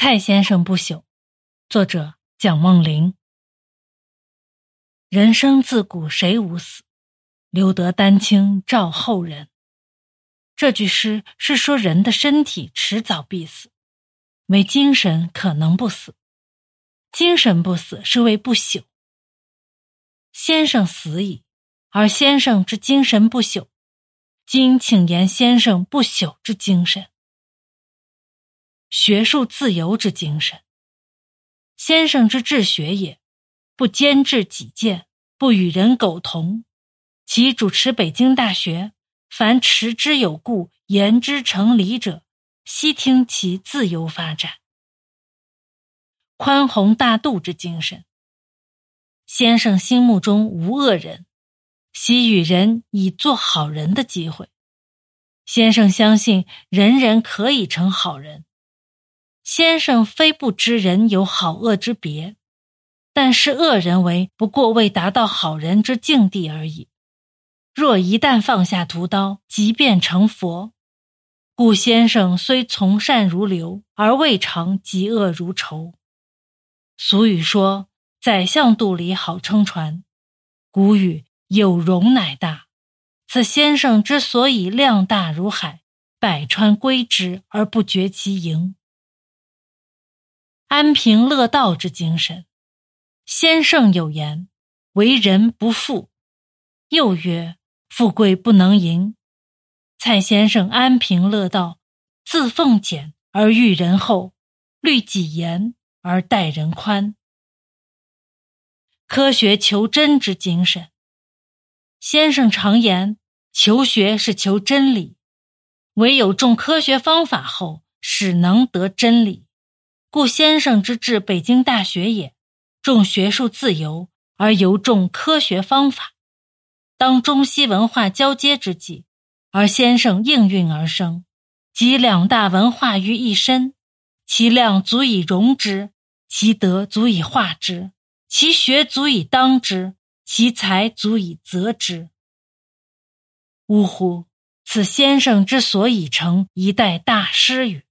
蔡先生不朽，作者蒋梦麟。人生自古谁无死，留得丹青照后人。这句诗是说人的身体迟早必死，唯精神可能不死。精神不死是为不朽。先生死矣，而先生之精神不朽。今请言先生不朽之精神。学术自由之精神，先生之治学也，不兼制己见，不与人苟同。其主持北京大学，凡持之有故，言之成理者，悉听其自由发展。宽宏大度之精神，先生心目中无恶人，喜与人以做好人的机会。先生相信人人可以成好人。先生非不知人有好恶之别，但视恶人为不过未达到好人之境地而已。若一旦放下屠刀，即便成佛。故先生虽从善如流，而未尝嫉恶如仇。俗语说：“宰相肚里好撑船。”古语“有容乃大”。此先生之所以量大如海，百川归之而不绝其盈。安贫乐道之精神，先生有言：“为人不富。”又曰：“富贵不能淫。”蔡先生安贫乐道，自奉俭而育人厚，律己严而待人宽。科学求真之精神，先生常言：“求学是求真理，唯有重科学方法后，始能得真理。”故先生之治北京大学也，重学术自由而尤重科学方法。当中西文化交接之际，而先生应运而生，集两大文化于一身，其量足以容之，其德足以化之，其学足以当之，其才足以择之。呜呼！此先生之所以成一代大师与？